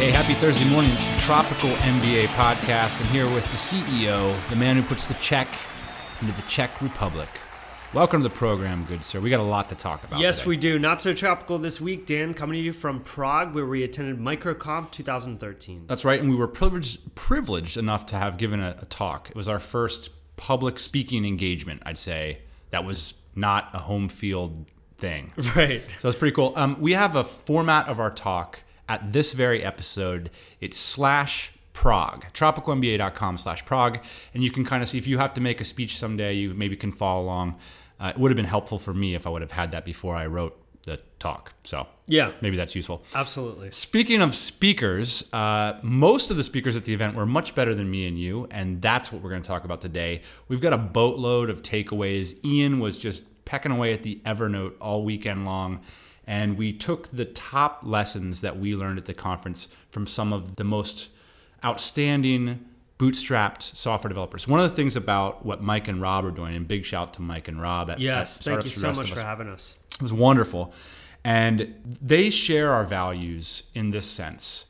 Hey, happy Thursday morning. It's the Tropical MBA podcast. I'm here with the CEO, the man who puts the check into the Czech Republic. Welcome to the program, good sir. We got a lot to talk about. Yes, today. we do. Not so tropical this week, Dan. Coming to you from Prague, where we attended MicroConf 2013. That's right, and we were privileged privileged enough to have given a, a talk. It was our first public speaking engagement, I'd say. That was not a home field thing. Right. So it's pretty cool. Um, we have a format of our talk at this very episode. It's slash Prague, tropicalmba.com slash Prague. And you can kind of see if you have to make a speech someday, you maybe can follow along. Uh, it would have been helpful for me if I would have had that before I wrote the talk. So Yeah, maybe that's useful. absolutely. Speaking of speakers, uh, most of the speakers at the event were much better than me and you, and that's what we're going to talk about today. We've got a boatload of takeaways. Ian was just pecking away at the Evernote all weekend long, and we took the top lessons that we learned at the conference from some of the most outstanding bootstrapped software developers. One of the things about what Mike and Rob are doing, and big shout to Mike and Rob at, Yes, at thank you Startups for the so much for having us. It was wonderful. And they share our values in this sense.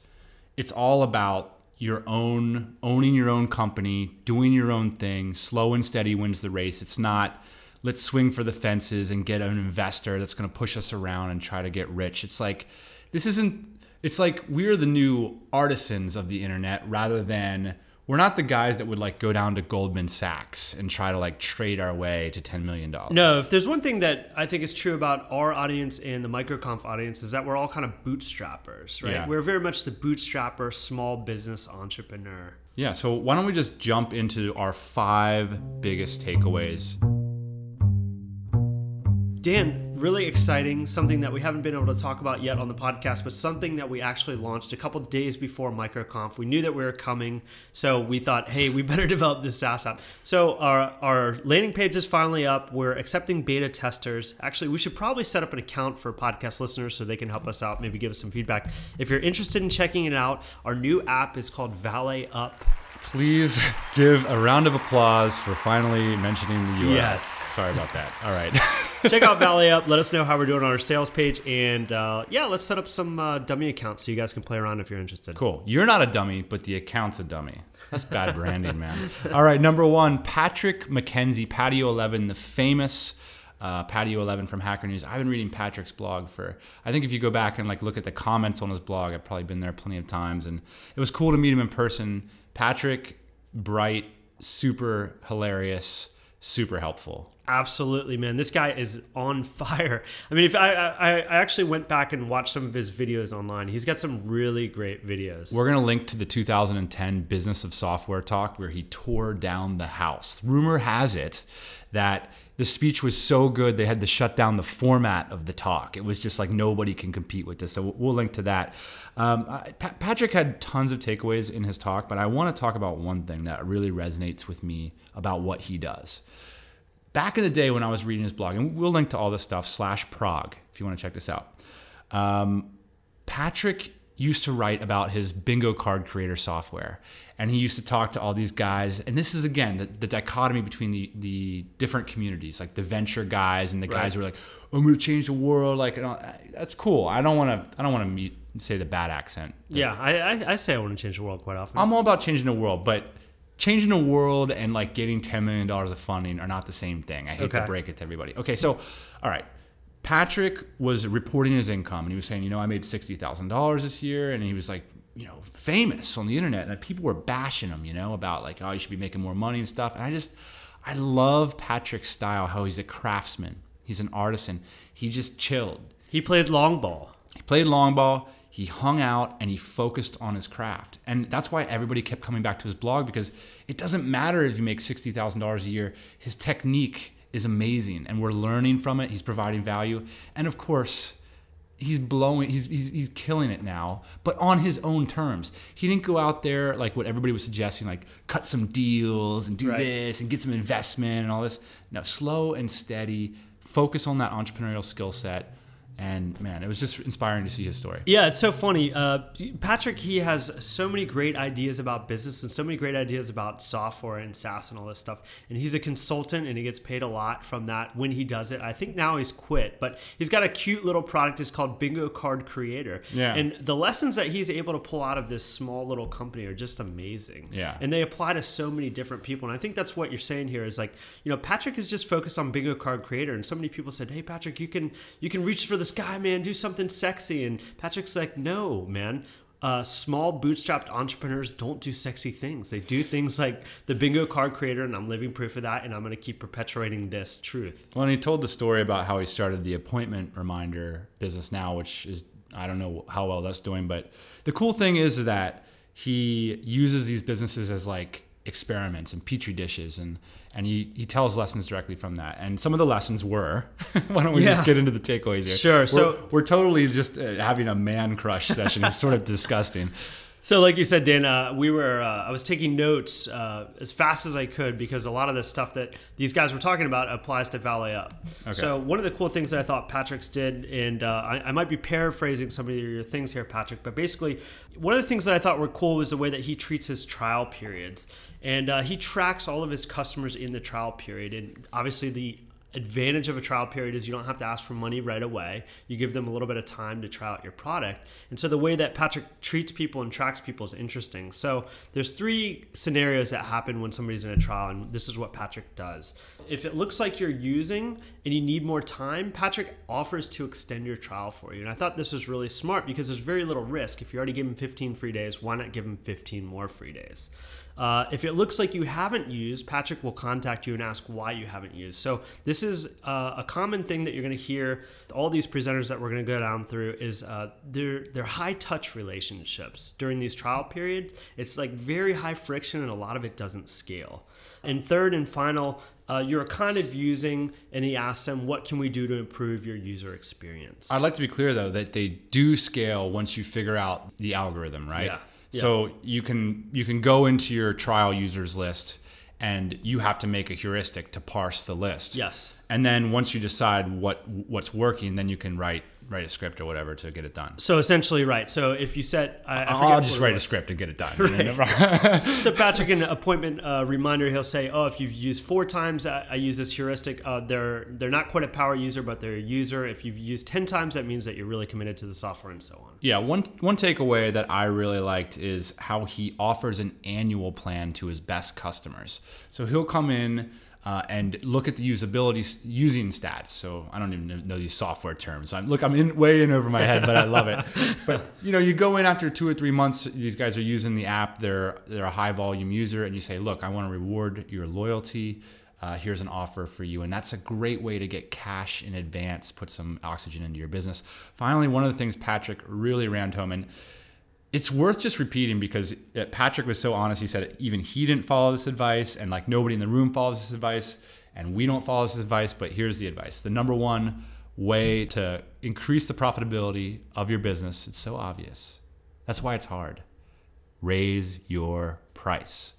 It's all about your own owning your own company, doing your own thing. Slow and steady wins the race. It's not let's swing for the fences and get an investor that's going to push us around and try to get rich. It's like this isn't it's like we're the new artisans of the internet rather than we're not the guys that would like go down to Goldman Sachs and try to like trade our way to 10 million dollars. No, if there's one thing that I think is true about our audience and the MicroConf audience is that we're all kind of bootstrappers, right? Yeah. We're very much the bootstrapper, small business entrepreneur. Yeah, so why don't we just jump into our five biggest takeaways? Dan, really exciting, something that we haven't been able to talk about yet on the podcast, but something that we actually launched a couple days before MicroConf. We knew that we were coming, so we thought, hey, we better develop this SaaS app. So our, our landing page is finally up. We're accepting beta testers. Actually, we should probably set up an account for podcast listeners so they can help us out, maybe give us some feedback. If you're interested in checking it out, our new app is called Valet Up. Please give a round of applause for finally mentioning the URL. Yes. Sorry about that. All right. Check out Valet Up. Let us know how we're doing on our sales page. And uh, yeah, let's set up some uh, dummy accounts so you guys can play around if you're interested. cool. You're not a dummy, but the account's a dummy. That's bad branding, man. All right, number one, Patrick McKenzie, Patio 11, the famous uh, Patio 11 from Hacker News. I've been reading Patrick's blog for, I think if you go back and like look at the comments on his blog, I've probably been there plenty of times. And it was cool to meet him in person. Patrick, bright, super hilarious, super helpful. Absolutely, man. This guy is on fire. I mean, if I, I I actually went back and watched some of his videos online. He's got some really great videos. We're going to link to the 2010 Business of Software talk where he tore down the house. Rumor has it that the speech was so good they had to shut down the format of the talk. It was just like nobody can compete with this. So we'll- link to that. Um, Pa- Patrick had tons of takeaways in his talk, but I want to talk about one thing that really resonates with me about what he does. Back in the day when I was reading his blog, and we'll link to all this stuff slash Prague if you want to check this out. Um, Patrick used to write about his bingo card creator software. And he used to talk to all these guys. And this is, again, the, the dichotomy between the, the different communities, like the venture guys and the guys who are like, I'm going to change the world. Like, all- uh, that's cool. I don't want to, I don't want to meet, say the bad accent. yeah, I, I I say I want to change the world quite often. I'm all about changing the world, but changing the world and like getting $10 million of funding are not the same thing. I hate to break it to everybody. Okay, so, all right. Patrick was reporting his income and he was saying, you know, I made $60,000 this year. And he was like, you know, famous on the internet. And people were bashing him, you know, about like, oh, you should be making more money and stuff. And I just, I love Patrick's style, how he's a craftsman, he's an artisan. He just chilled. he played long ball. He played long ball. He hung out and he focused on his craft. And that's why everybody kept coming back to his blog because it doesn't matter if you make $60,000 a year. His technique is amazing and we're learning from it. He's providing value. And of course, he's blowing he's, he's he's killing it now but on his own terms he didn't go out there like what everybody was suggesting like cut some deals and do Right. this and get some investment and all this no slow and steady focus on that entrepreneurial skill set and man it was just inspiring to see his story Yeah, it's so funny. Uh, Patrick, he has so many great ideas about business and so many great ideas about software and SaaS and all this stuff. And he's a consultant and he gets paid a lot from that when he does it. I think now he's quit, but he's got a cute little product. It's called Bingo Card Creator. Yeah. And the lessons that he's able to pull out of this small little company are just amazing. Yeah. And they apply to so many different people. And I think that's what you're saying here is like, you know, Patrick is just focused on Bingo Card Creator. And so many people said, Hey Patrick, you can you can reach for the sky, man, do something sexy. And Patrick's like, No, man. Uh, small bootstrapped entrepreneurs don't do sexy things. They do things like the bingo card creator, and I'm living proof of that, and I'm going to keep perpetuating this truth. Well, and he told the story about how he started the appointment reminder business now, which is I don't know how well that's doing, but the cool thing is that he uses these businesses as like experiments and petri dishes and and he, he tells lessons directly from that and some of the lessons were why don't we Yeah. just get into the takeaways here Sure, we're, so- we're totally just uh, having a man crush session it's sort of disgusting So, like you said, Dan, uh, we were. Uh, I was taking notes uh, as fast as I could because a lot of the stuff that these guys were talking about applies to Valet Up. So, one of the cool things that I thought Patrick's did, and uh, I, I might be paraphrasing some of your things here, Patrick, but basically, one of the things that I thought were cool was the way that he treats his trial periods, and uh, he tracks all of his customers in the trial period, and obviously the advantage of a trial period is you don't have to ask for money right away. You give them a little bit of time to try out your product. And so the way that Patrick treats people and tracks people is interesting. So there's three scenarios that happen when somebody's in a trial, and this is what Patrick does. If it looks like you're using and you need more time, Patrick offers to extend your trial for you. And I thought this was really smart because there's very little risk. If you already gave him 15 free days, why not give him 15 more free days? Uh, if it looks like you haven't used, Patrick will contact you and ask why you haven't used. So this is uh, a common thing that you're going to hear. All these presenters that we're going to go down through is uh, they're they're high touch relationships during these trial periods. It's like very high friction, and a lot of it doesn't scale. And third and final, uh, you're kind of using, and he asks them, "What can we do to improve your user experience?" I'd like to be clear though that they do scale once you figure out the algorithm, right? Yeah. Yeah. So you can you can go into your trial users list and you have to make a heuristic to parse the list. Yes. And then once you decide what what's working, then you can write write a script or whatever to get it done. So essentially, right. So if you set, I, I forget I'll just write a script and get it done. So Patrick, in an appointment uh, reminder, he'll say, "Oh, if you've used four times, I, I use this heuristic. Uh, they're they're not quite a power user, but they're a user. If you've used ten times, that means that you're really committed to the software and so on." Yeah, one one takeaway that I really liked is how he offers an annual plan to his best customers. So he'll come in uh, and look at the usability using stats. So I don't even know, these software terms. I'm, look, I'm in, way in over my head, but I love it. But you know, you go in after two or three months. These guys are using the app. They're they're a high volume user, and you say, look, I want to reward your loyalty. Uh, here's an offer for you. And that's a great way to get cash in advance, put some oxygen into your business. Finally, one of the things Patrick really ran home, and it's worth just repeating because uh, Patrick was so honest. He said even he didn't follow this advice, and like nobody in the room follows this advice, and we don't follow this advice. But here's the advice: the number one way to increase the profitability of your business. It's so obvious. That's why it's hard. Raise your price.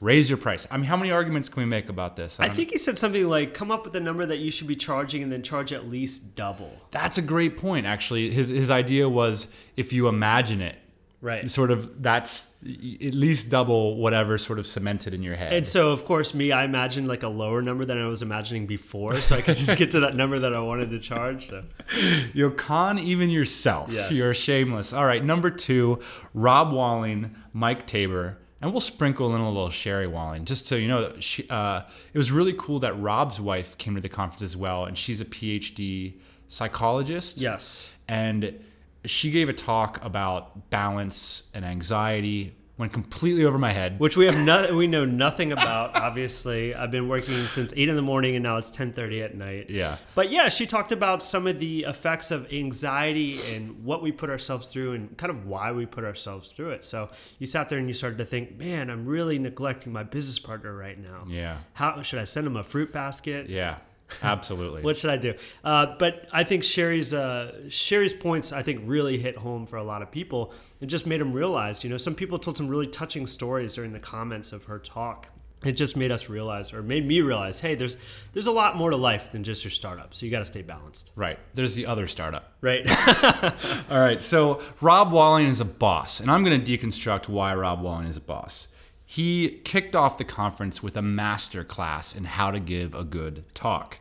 Raise your price. I mean, how many arguments can we make about this? I don't- think he said something like, "Come up with a number that you should be charging, and then charge at least double." That's a great point. Actually, his his idea was if you imagine it, Right. sort of that's at least double whatever sort of cemented in your head. And so, of course, me, I imagined like a lower number than I was imagining before, so I could just get to that number that I wanted to charge. So. You'll con even yourself. Yes. You're shameless. All right, number two, Rob Walling, Mike Taber, and we'll sprinkle in a little Sherry Walling, just so you know. She, uh, it was really cool that Rob's wife came to the conference as well, and she's a PhD psychologist. Yes. and she gave a talk about balance and anxiety. Went completely over my head. which we have no, we know nothing about. Obviously, I've been working since eight in the morning, and now it's ten thirty at night. Yeah. But yeah, she talked about some of the effects of anxiety and what we put ourselves through, and kind of why we put ourselves through it. So you sat there and you started to think, man, I'm really neglecting my business partner right now. Yeah. How should I send him a fruit basket? Yeah. Absolutely. what should I do? Uh, but I think Sherry's uh, Sherry's points I think really hit home for a lot of people. It just made them realize, you know, some people told some really touching stories during the comments of her talk. It just made us realize, or made me realize, hey, there's there's a lot more to life than just your startup. So you got to stay balanced, right. There's the other startup. right? All right. So Rob Walling is a boss, and I'm going to deconstruct why Rob Walling is a boss. He kicked off the conference with a master class in how to give a good talk.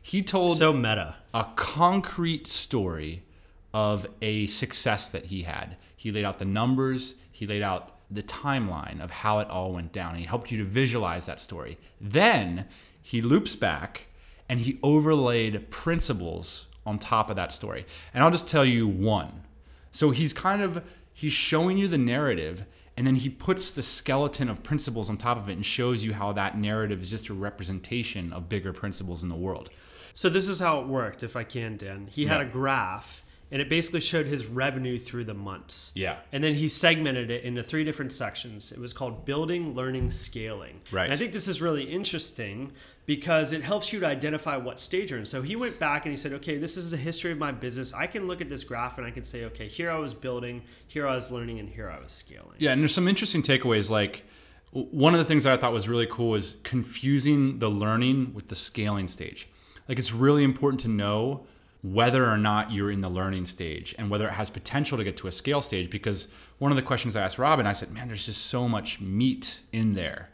He told so meta. a concrete story of a success that he had. He laid out the numbers, he laid out the timeline of how it all went down. He helped you to visualize that story. Then he loops back and he overlaid principles on top of that story. And I'll just tell you one. So he's kind of he's showing you the narrative and then he puts the skeleton of principles on top of it and shows you how that narrative is just a representation of bigger principles in the world. So this is how it worked, if I can, Dan. He had a graph, and it basically showed his revenue through the months. Yeah. And then he segmented it into three different sections. It was called building, learning, scaling. Right. And I think this is really interesting because it helps you to identify what stage you're in. So he went back and he said, okay, this is the history of my business. I can look at this graph and I can say, okay, here I was building, here I was learning, and here I was scaling. Yeah, and there's some interesting takeaways. Like one of the things I thought was really cool is confusing the learning with the scaling stage. Like it's really important to know whether or not you're in the learning stage and whether it has potential to get to a scale stage. Because one of the questions I asked Robin, I said, "Man, there's just so much meat in there."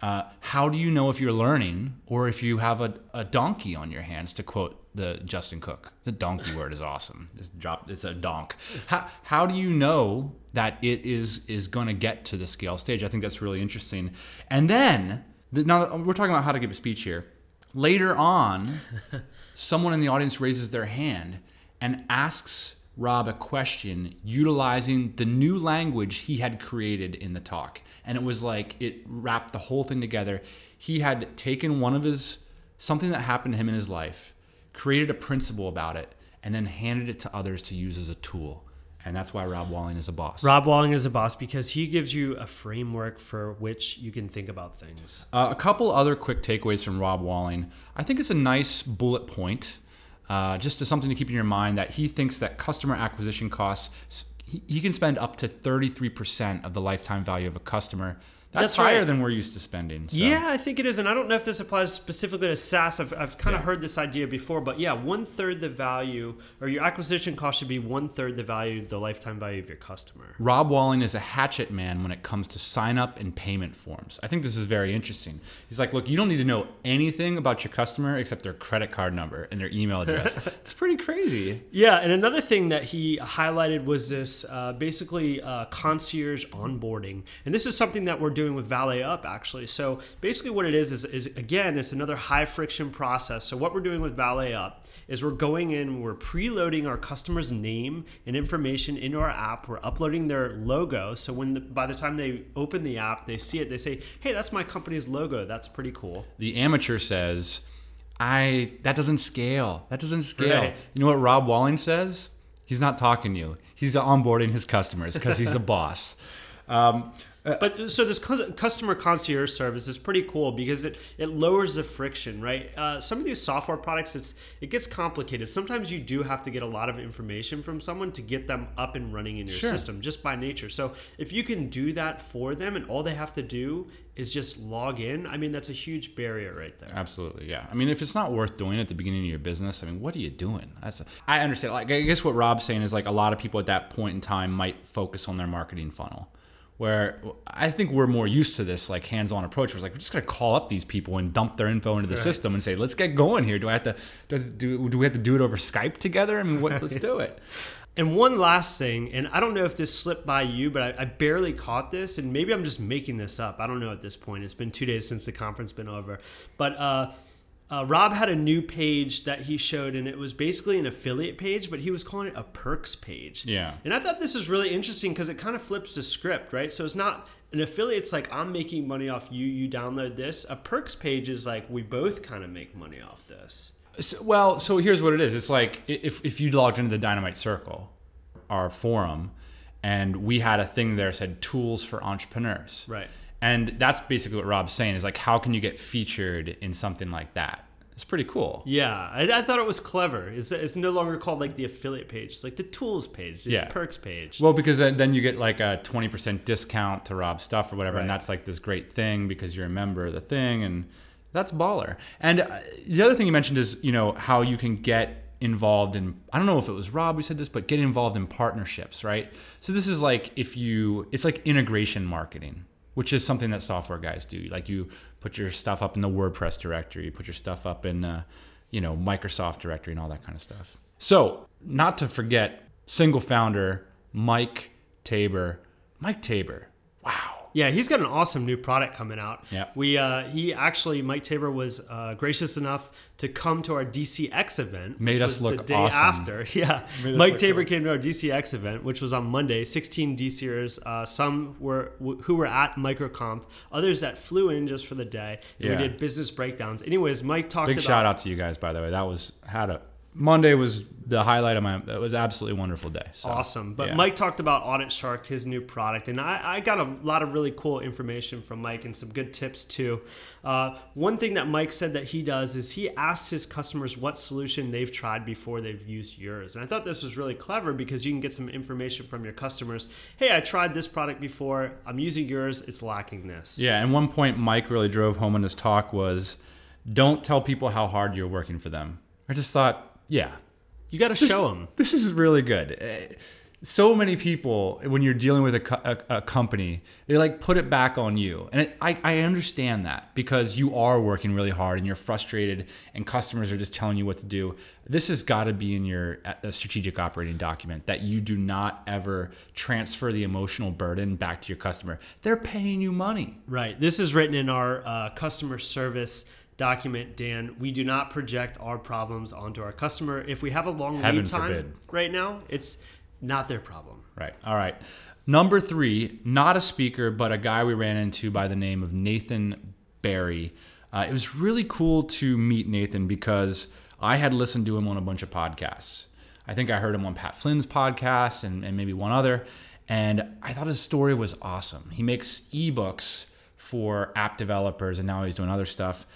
Uh, how do you know if you're learning or if you have a, a donkey on your hands? To quote the Justin Cooke, the donkey word is awesome. Just drop it's a donk. How, how do you know that it is is going to get to the scale stage? I think that's really interesting. And then the, now we're talking about how to give a speech here. Later on, someone in the audience raises their hand and asks Rob a question utilizing the new language he had created in the talk. And it was like it wrapped the whole thing together. He had taken one of his something that happened to him in his life, created a principle about it, and then handed it to others to use as a tool. And that's why Rob Walling is a boss. Rob Walling is a boss because he gives you a framework for which you can think about things. Uh, a couple other quick takeaways from Rob Walling. I think it's a nice bullet point, uh, just as something to keep in your mind that he thinks that customer acquisition costs, he, he can spend up to 33% of the lifetime value of a customer. That's, That's higher right. than we're used to spending. So. Yeah, I think it is, and I don't know if this applies specifically to SaaS. I've, I've kind of Yeah. heard this idea before, but yeah, one third the value, or your acquisition cost should be one third the value, the lifetime value of your customer. Rob Walling is a hatchet man when it comes to sign up and payment forms. I think this is very interesting. He's like, look, you don't need to know anything about your customer except their credit card number and their email address. it's pretty crazy. Yeah, and another thing that he highlighted was this uh, basically uh, concierge onboarding, and this is something that we're doing with Valet Up actually. So basically, what it is is, is again, it's another high friction process. So what we're doing with Valet Up is we're going in, we're preloading our customer's name and information into our app. We're uploading their logo, so when the, by the time they open the app, they see it, they say, "Hey, that's my company's logo. That's pretty cool." the amateur says, I that doesn't scale. That doesn't scale. Right. You know what Rob Walling says? He's not talking to you. He's onboarding his customers because he's a boss. Um, But so this customer concierge service is pretty cool because it, it lowers the friction, right? Uh, some of these software products, it's it gets complicated. Sometimes you do have to get a lot of information from someone to get them up and running in your Sure. system, just by nature. So if you can do that for them, and all they have to do is just log in, I mean that's a huge barrier right there. Absolutely, yeah. I mean, if it's not worth doing at the beginning of your business, I mean, what are you doing? That's I understand. Like, I guess what Rob's saying is like a lot of people at that point in time might focus on their marketing funnel. Where I think we're more used to this like hands-on approach. Where it's like we're just gonna call up these people and dump their info into the system and say, "Let's get going here." Do I have to do, I have to do, do we have to do it over Skype together? I mean, what, let's do it. And one last thing, and I don't know if this slipped by you, but I, I barely caught this, and maybe I'm just making this up. I don't know at this point. It's been two days since the conference been over, but uh, uh, Rob had a new page that he showed, and it was basically an affiliate page, but he was calling it a perks page. Yeah. And I thought this was really interesting because it kind of flips the script, right? So it's not an affiliate's like I'm making money off you. You download this. A perks page is like we both kind of make money off this. So, well, so here's what it is. It's like if, if you logged into the Dynamite Circle, our forum, and we had a thing there said tools for entrepreneurs. Right. And that's basically what Rob's saying is like, how can you get featured in something like that? It's pretty cool. Yeah, I, I thought it was clever. It's, it's no longer called like the affiliate page. It's like the tools page, the Yeah. perks page. Well, because then then you get like a 20% discount to Rob's stuff or whatever. And that's like this great thing because you're a member of the thing. And that's baller. And uh, the other thing you mentioned is, you know, how you can get involved in, I don't know if it was Rob who said this, but get involved in partnerships, right? So this is like if you, it's like integration marketing. Which is something that software guys do. Like you put your stuff up in the WordPress directory, you put your stuff up in, uh, you know, Microsoft directory and all that kind of stuff. So, not to forget, single founder Mike Taber. Mike Taber. Wow. Yeah, he's got an awesome new product coming out. Yeah. We uh, he actually Mike Taber was uh, gracious enough to come to our DCX event. Made us look the day awesome. after. Yeah, Mike Taber cool. came to our DCX event, which was on Monday. Sixteen DCers, uh, some were who were at MicroConf, others that flew in just for the day. And Yeah. We did business breakdowns. Anyways, Mike talked Big about shout out to you guys, by the way. That was had a Monday was the highlight of my. It was absolutely wonderful day. So, Awesome. But yeah. Mike talked about Audit Shark, his new product, and I, I got a lot of really cool information from Mike and some good tips too. Uh, one thing that Mike said that he does is he asks his customers what solution they've tried before they've used yours. And I thought this was really clever because you can get some information from your customers. Hey, I tried this product before. I'm using yours. It's lacking this. Yeah, and one point Mike really drove home in his talk was, don't tell people how hard you're working for them. I just thought, yeah, You got to show them. This is really good. Eh, So many people, when you're dealing with a, co- a, a company, they like put it back on you. And it, I, I understand that because you are working really hard and you're frustrated and customers are just telling you what to do. This has got to be in your strategic operating document that you do not ever transfer the emotional burden back to your customer. They're paying you money. Right. This is written in our uh, customer service document, Dan. We do not project our problems onto our customer. If we have a long Heaven lead time forbid. right now, it's not their problem. Right. All right. Number three, not a speaker, but a guy we ran into by the name of Nathan Barry. Uh, it was really cool to meet Nathan because I had listened to him on a bunch of podcasts. I think I heard him on Pat Flynn's podcast and, and maybe one other. And I thought his story was awesome. He makes ebooks for app developers, and now he's doing other stuff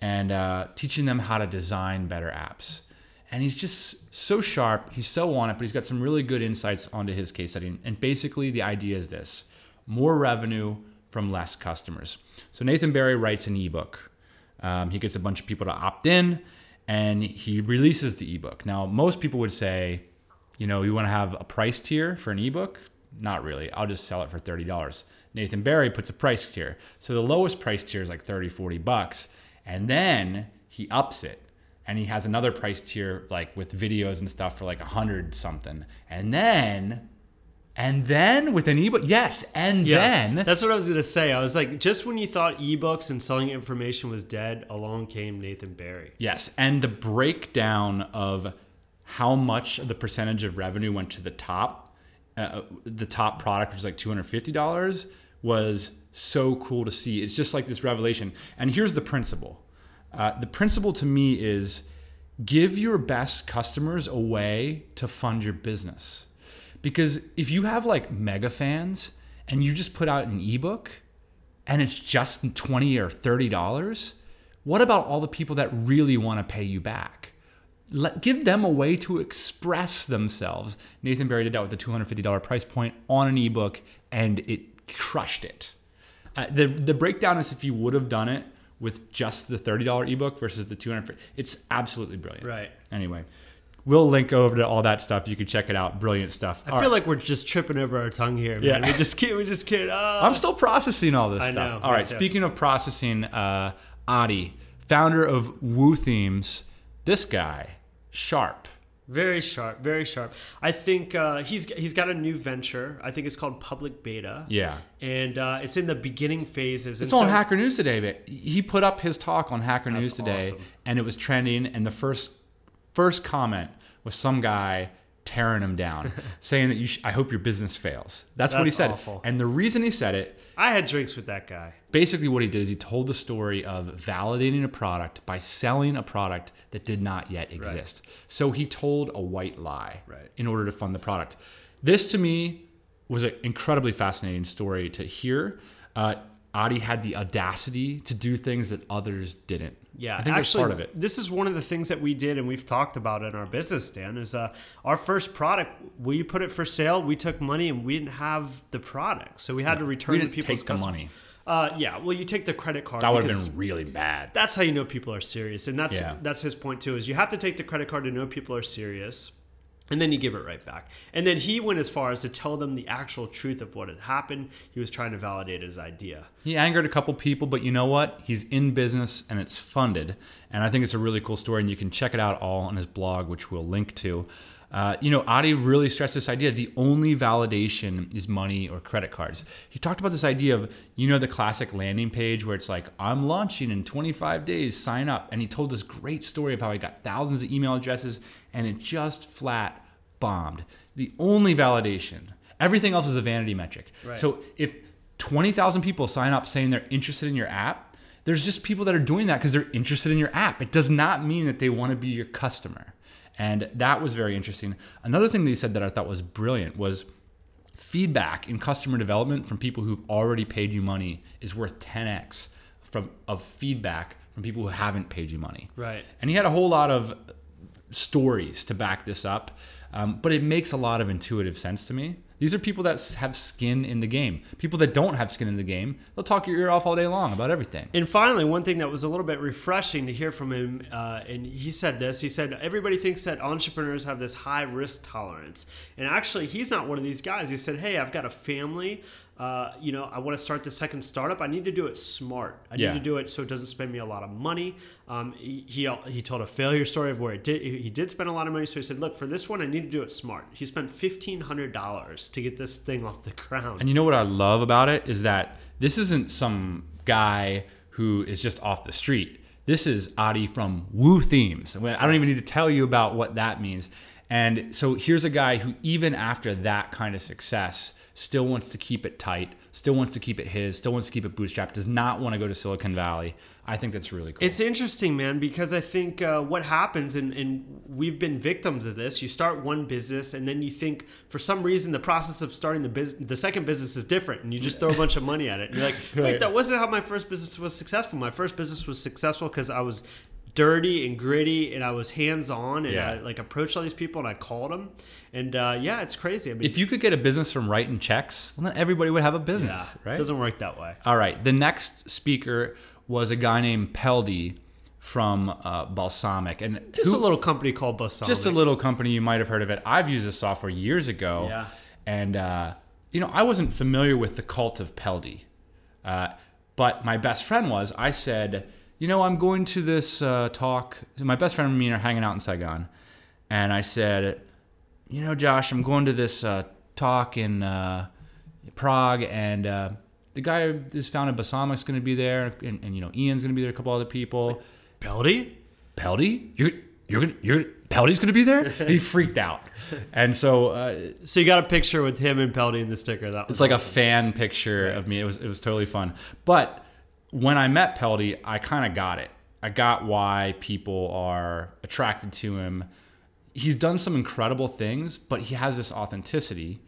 and uh, teaching them how to design better apps and he's just so sharp. He's so on it, but he's got some really good insights onto his case study. And basically, the idea is this more revenue from less customers. So, Nathan Barry writes an ebook. Um, he gets a bunch of people to opt in and he releases the ebook. Now, most people would say, you know, you want to have a price tier for an ebook? Not really. I'll just sell it for $30. Nathan Barry puts a price tier. So, the lowest price tier is like 30, 40 bucks. And then he ups it and he has another price tier like with videos and stuff for like a hundred something and then and then with an ebook yes and then that's what I was gonna say. I was like, just when you thought ebooks and selling information was dead, along came Nathan Barry. yes and the breakdown of how much of the percentage of revenue went to the top uh, the top product which is like $250 was so cool to see it's just like this revelation and here's the principle uh, the principle to me is give your best customers a way to fund your business. Because if you have like mega fans and you just put out an ebook and it's just 20 or 30 dollars, what about all the people that really want to pay you back? Let, give them a way to express themselves. Nathan Barry did that with the $250 price point on an ebook and it crushed it. Uh, the the breakdown is if you would have done it with just the $30 ebook versus the 200 it's absolutely brilliant. Right. Anyway, we'll link over to all that stuff. You can check it out. Brilliant stuff. I All feel right. like we're just tripping over our tongue here, man. Yeah. We just can't. We just can't. Uh, I'm still processing all this I stuff. know, all right. too. Speaking of processing, uh, Adii, founder of Woo Themes, this guy, sharp. Very sharp, very sharp. I think uh, he's he's got a new venture. I think it's called Public Beta. Yeah. and uh, it's in the beginning phases. It's and on so- Hacker News today, but he put up his talk on Hacker News today, awesome. and it was trending. And the first first comment was some guy tearing him down, saying that you. Sh- I hope your business fails. That's, what he said. awful. And the reason he said it I had drinks with that guy. basically what he did is he told the story of validating a product by selling a product that did not yet exist. So he told a white lie Right. in order to fund the product. This to me was an incredibly fascinating story to hear. Uh, Adii had the audacity to do things that others didn't. Yeah, I think actually, that's part of it. this is one of the things that we did, and we've talked about in our business. Dan is uh, our first product. We put it for sale. We took money, and we didn't have the product, so we had to return didn't people's take the money. Uh, yeah, well, you take the credit card. That would have been really bad. That's how you know people are serious, and that's Yeah. that's his point too. Is you have to take the credit card to know people are serious. And then you give it right back. And then he went as far as to tell them the actual truth of what had happened. He was trying to validate his idea. He angered a couple people, but you know what? He's in business and it's funded. And I think it's a really cool story, and you can check it out all on his blog, which we'll link to. Uh, you know, Adii really stressed this idea the only validation is money or credit cards. He talked about this idea of, you know, the classic landing page where it's like, I'm launching in 25 days, sign up. And he told this great story of how he got thousands of email addresses and it just flat bombed. The only validation, everything else is a vanity metric. Right. So if 20,000 people sign up saying they're interested in your app, there's just people that are doing that because they're interested in your app. It does not mean that they want to be your customer. And that was very interesting. Another thing that he said that I thought was brilliant was feedback in customer development from people who've already paid you money is worth 10x from of feedback from people who haven't paid you money. Right. And he had a whole lot of stories to back this up, um, but it makes a lot of intuitive sense to me. These are people that have skin in the game. People that don't have skin in the game, they'll talk your ear off all day long about everything. And finally, one thing that was a little bit refreshing to hear from him, uh, and he said this he said, Everybody thinks that entrepreneurs have this high risk tolerance. And actually, he's not one of these guys. He said, Hey, I've got a family. Uh, you know, I want to start the second startup. I need to do it smart. I need Yeah. to do it so it doesn't spend me a lot of money. Um, he, he he told a failure story of where it did he did spend a lot of money. So he said, look, for this one, I need to do it smart. He spent fifteen hundred dollars to get this thing off the ground. And you know what I love about it is that this isn't some guy who is just off the street. This is Adii from Woo Themes. I don't even need to tell you about what that means. And so here's a guy who, even after that kind of success, still wants to keep it tight, still wants to keep it his, still wants to keep it bootstrapped, does not want to go to Silicon Valley. I think that's really cool. It's interesting, man, because I think uh, what happens, and, and we've been victims of this. You start one business, and then you think for some reason the process of starting the business, the second business is different, and you just throw a bunch of money at it. And you're like, wait, Right. that wasn't how my first business was successful. My first business was successful because I was dirty and gritty, and I was hands on, and Yeah. I like approached all these people, and I called them, and uh, yeah, it's crazy. I mean, if you could get a business from writing checks, well, then everybody would have a business, yeah, right? it doesn't work that way. All right. The next speaker was a guy named Peldi from uh, Balsamiq, and Just who- a little company called Balsamiq. just a little company you might have heard of it. I've used this software years ago, Yeah. and uh, you know I wasn't familiar with the cult of Peldi, uh, but my best friend was. I said, you know, I'm going to this uh, talk. My best friend and me are hanging out in Saigon, and I said, you know, Josh, I'm going to this uh, talk in uh, Prague, and uh, the guy who's founded Balsamiq's going to be there, and, and you know, Ian's going to be there, a couple other people. Peldi. Peldi, you're you're gonna you're Peldi's gonna be there. He freaked out, and so uh, So you got a picture with him and Peldi in the sticker. That was it's like a fan picture of me. It was it was totally fun. But when I met Peldi, I kind of got it. I got why people are attracted to him. He's done some incredible things, but he has this authenticity,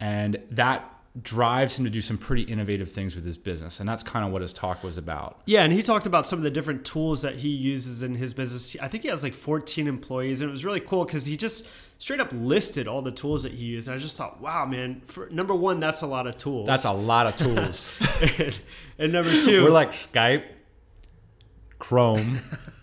and that drives him to do some pretty innovative things with his business. And that's kind of what his talk was about. Yeah, and he talked about some of the different tools that he uses in his business. I think he has like 14 employees, and it was really cool because he just straight up listed all the tools that he used. And I just thought, wow, man, for number one, that's a lot of tools. That's a lot of tools. and, and number two, We're like Skype, Chrome.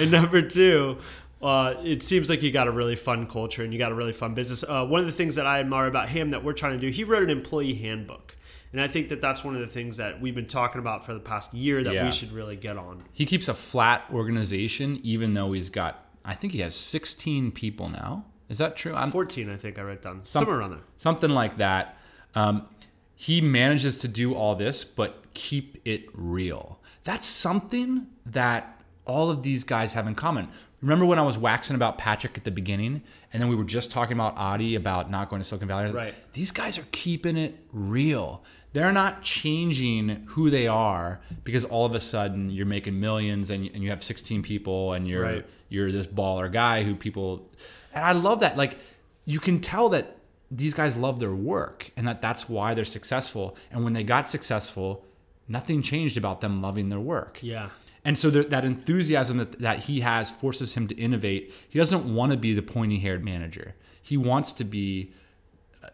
and number two, uh, it seems like you got a really fun culture and you got a really fun business. Uh, one of the things that I admire about him that we're trying to do, he wrote an employee handbook. And I think that that's one of the things that we've been talking about for the past year that Yeah. we should really get on. He keeps a flat organization, even though he's got, I think he has 16 people now. Is that true? I'm 14, I think I wrote down. Some- Somewhere around there. something like that. Um, he manages to do all this, but keep it real. That's something that all of these guys have in common. Remember when I was waxing about Patrick at the beginning, and then we were just talking about Adii about not going to Silicon Valley? Right. These guys are keeping it real. They're not changing who they are because all of a sudden you're making millions and, and you have 16 people and you're Right. You're this baller guy who people and I love that like you can tell that these guys love their work and that that's why they're successful. And when they got successful, nothing changed about them loving their work. Yeah. And so there, that enthusiasm that, that he has forces him to innovate. He doesn't want to be the pointy haired manager. He wants to be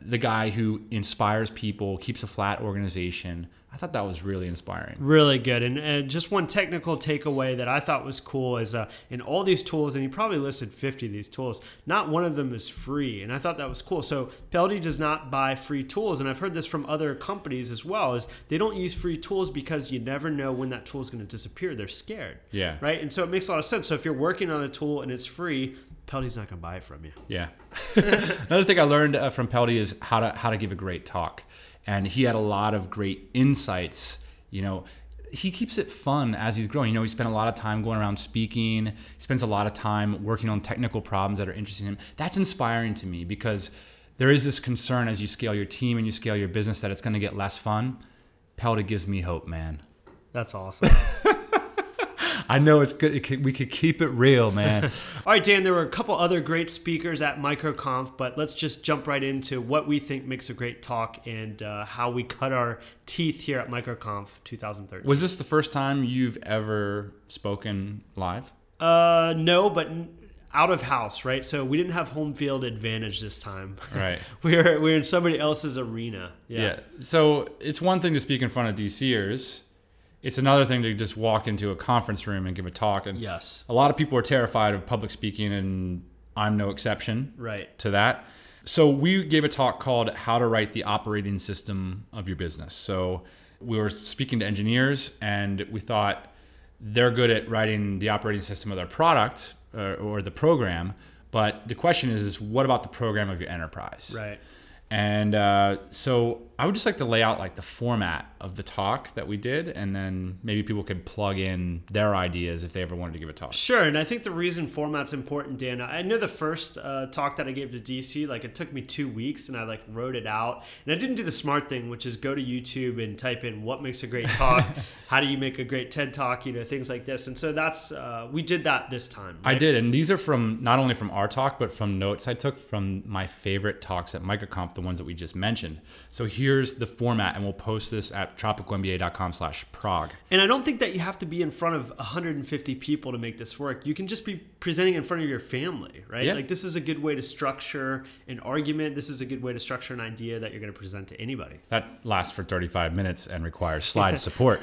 the guy who inspires people, keeps a flat organization. I thought that was really inspiring. Really good. And, and just one technical takeaway that I thought was cool is uh, in all these tools, and he probably listed 50 of these tools, not one of them is free. And I thought that was cool. So Peldi does not buy free tools. And I've heard this from other companies as well, is they don't use free tools because you never know when that tool is going to disappear. They're scared. Yeah. Right. And so it makes a lot of sense. So if you're working on a tool and it's free, Peldi's not going to buy it from you. Yeah. Another thing I learned uh, from Peldi is how to how to give a great talk, and he had a lot of great insights. You know, he keeps it fun as he's growing. You know, he spent a lot of time going around speaking. He spends a lot of time working on technical problems that are interesting to him. That's inspiring to me because there is this concern as you scale your team and you scale your business that it's going to get less fun. Peldi gives me hope, man. That's awesome. I know it's good. It could, we could keep it real, man. All right, Dan, there were a couple other great speakers at MicroConf, but let's just jump right into what we think makes a great talk and uh, how we cut our teeth here at MicroConf 2013. Was this the first time you've ever spoken live? Uh, no, but out of house, right? So we didn't have home field advantage this time. Right. we are we are in somebody else's arena. Yeah. yeah. So it's one thing to speak in front of DCers it's another thing to just walk into a conference room and give a talk. And yes, a lot of people are terrified of public speaking, and I'm no exception. Right to that. So we gave a talk called "How to Write the Operating System of Your Business." So we were speaking to engineers, and we thought they're good at writing the operating system of their product or, uh, or the program. But the question is, is what about the program of your enterprise? Right. And uh, so I would just like to lay out like the format of the talk that we did, and then maybe people could plug in their ideas if they ever wanted to give a talk. Sure, and I think the reason format's important, Dan. I know the first uh, talk that I gave to DC, like it took me two weeks, and I like wrote it out, and I didn't do the smart thing, which is go to YouTube and type in what makes a great talk, how do you make a great TED talk, you know, things like this. And so that's uh, we did that this time. Right? I did, and these are from not only from our talk, but from notes I took from my favorite talks at MicroConf, the ones that we just mentioned. So here's the format, and we'll post this at tropicalmba.com slash Prague. And I don't think that you have to be in front of 150 people to make this work. You can just be presenting in front of your family, right? Yeah. Like this is a good way to structure an argument. This is a good way to structure an idea that you're going to present to anybody. That lasts for 35 minutes and requires slide support.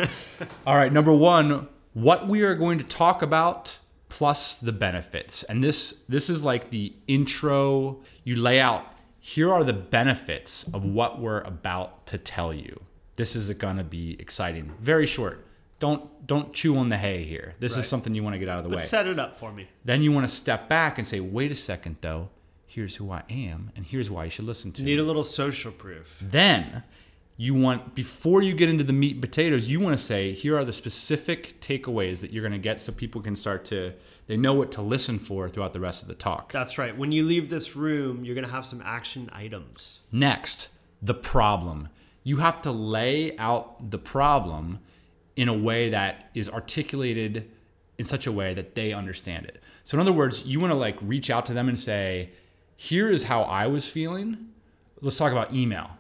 All right, number one, what we are going to talk about plus the benefits. And this this is like the intro. You lay out here are the benefits of what we're about to tell you. This is going to be exciting. Very short. Don't don't chew on the hay here. This right. is something you want to get out of the but way. Set it up for me. Then you want to step back and say, "Wait a second though. Here's who I am and here's why you should listen to Need me." Need a little social proof. Then you want before you get into the meat and potatoes, you want to say, "Here are the specific takeaways that you're going to get so people can start to they know what to listen for throughout the rest of the talk. That's right. When you leave this room, you're going to have some action items. Next, the problem. You have to lay out the problem in a way that is articulated in such a way that they understand it. So in other words, you want to like reach out to them and say, "Here is how I was feeling." Let's talk about email.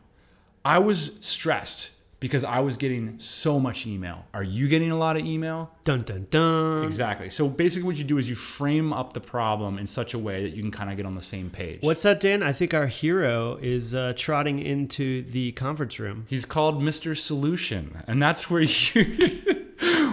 I was stressed because I was getting so much email. Are you getting a lot of email? Dun dun dun. Exactly. So basically, what you do is you frame up the problem in such a way that you can kind of get on the same page. What's that, Dan? I think our hero is uh, trotting into the conference room. He's called Mr. Solution, and that's where you.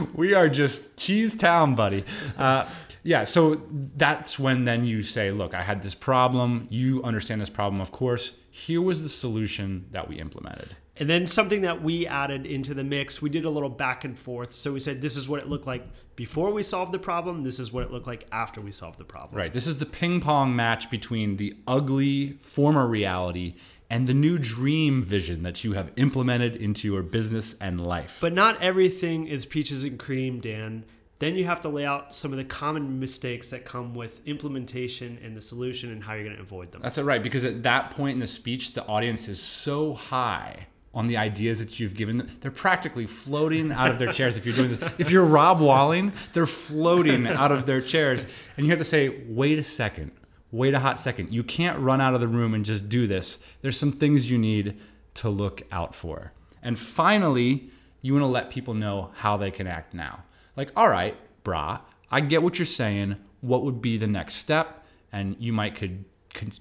we are just cheese town, buddy. Uh, yeah, so that's when then you say, look, I had this problem. You understand this problem, of course. Here was the solution that we implemented. And then something that we added into the mix, we did a little back and forth. So we said, this is what it looked like before we solved the problem. This is what it looked like after we solved the problem. Right. This is the ping pong match between the ugly former reality and the new dream vision that you have implemented into your business and life. But not everything is peaches and cream, Dan. Then you have to lay out some of the common mistakes that come with implementation and the solution and how you're going to avoid them. That's it, right. Because at that point in the speech, the audience is so high on the ideas that you've given them. They're practically floating out of their chairs if you're doing this. If you're Rob Walling, they're floating out of their chairs. And you have to say, wait a second. wait a hot second. You can't run out of the room and just do this. There's some things you need to look out for. And finally, you want to let people know how they can act now. Like, all right, brah, I get what you're saying. What would be the next step? And you might could, could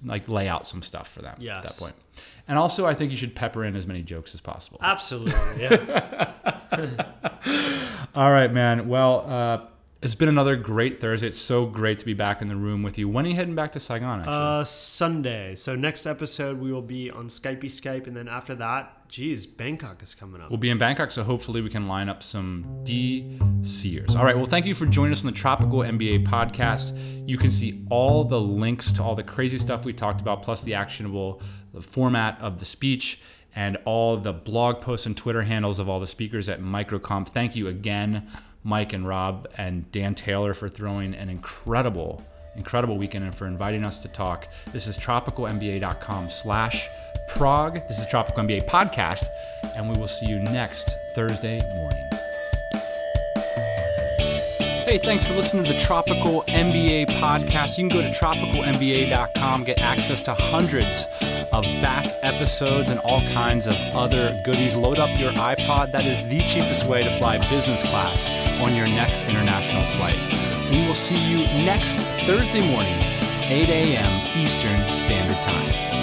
like lay out some stuff for them Yes. at that point. And also, I think you should pepper in as many jokes as possible. Absolutely. Yeah. All right, man. Well, uh, it's been another great Thursday. It's so great to be back in the room with you. When are you heading back to Saigon? Actually, uh, Sunday. So next episode we will be on Skypey Skype, and then after that, geez, Bangkok is coming up. we'll be in Bangkok, so hopefully we can line up some DCers. All right. Well, thank you for joining us on the Tropical MBA podcast. You can see all the links to all the crazy stuff we talked about, plus the actionable format of the speech. And all the blog posts and Twitter handles of all the speakers at MicroConf. Thank you again, Mike and Rob and Dan Taylor, for throwing an incredible, incredible weekend and for inviting us to talk. This is tropicalmba.com slash Prague. This is Tropical MBA Podcast, and we will see you next Thursday morning. Hey, thanks for listening to the Tropical MBA podcast. You can go to tropicalmba.com, get access to hundreds of back episodes and all kinds of other goodies. Load up your iPod. That is the cheapest way to fly business class on your next international flight. We will see you next Thursday morning, 8 a.m. Eastern Standard Time.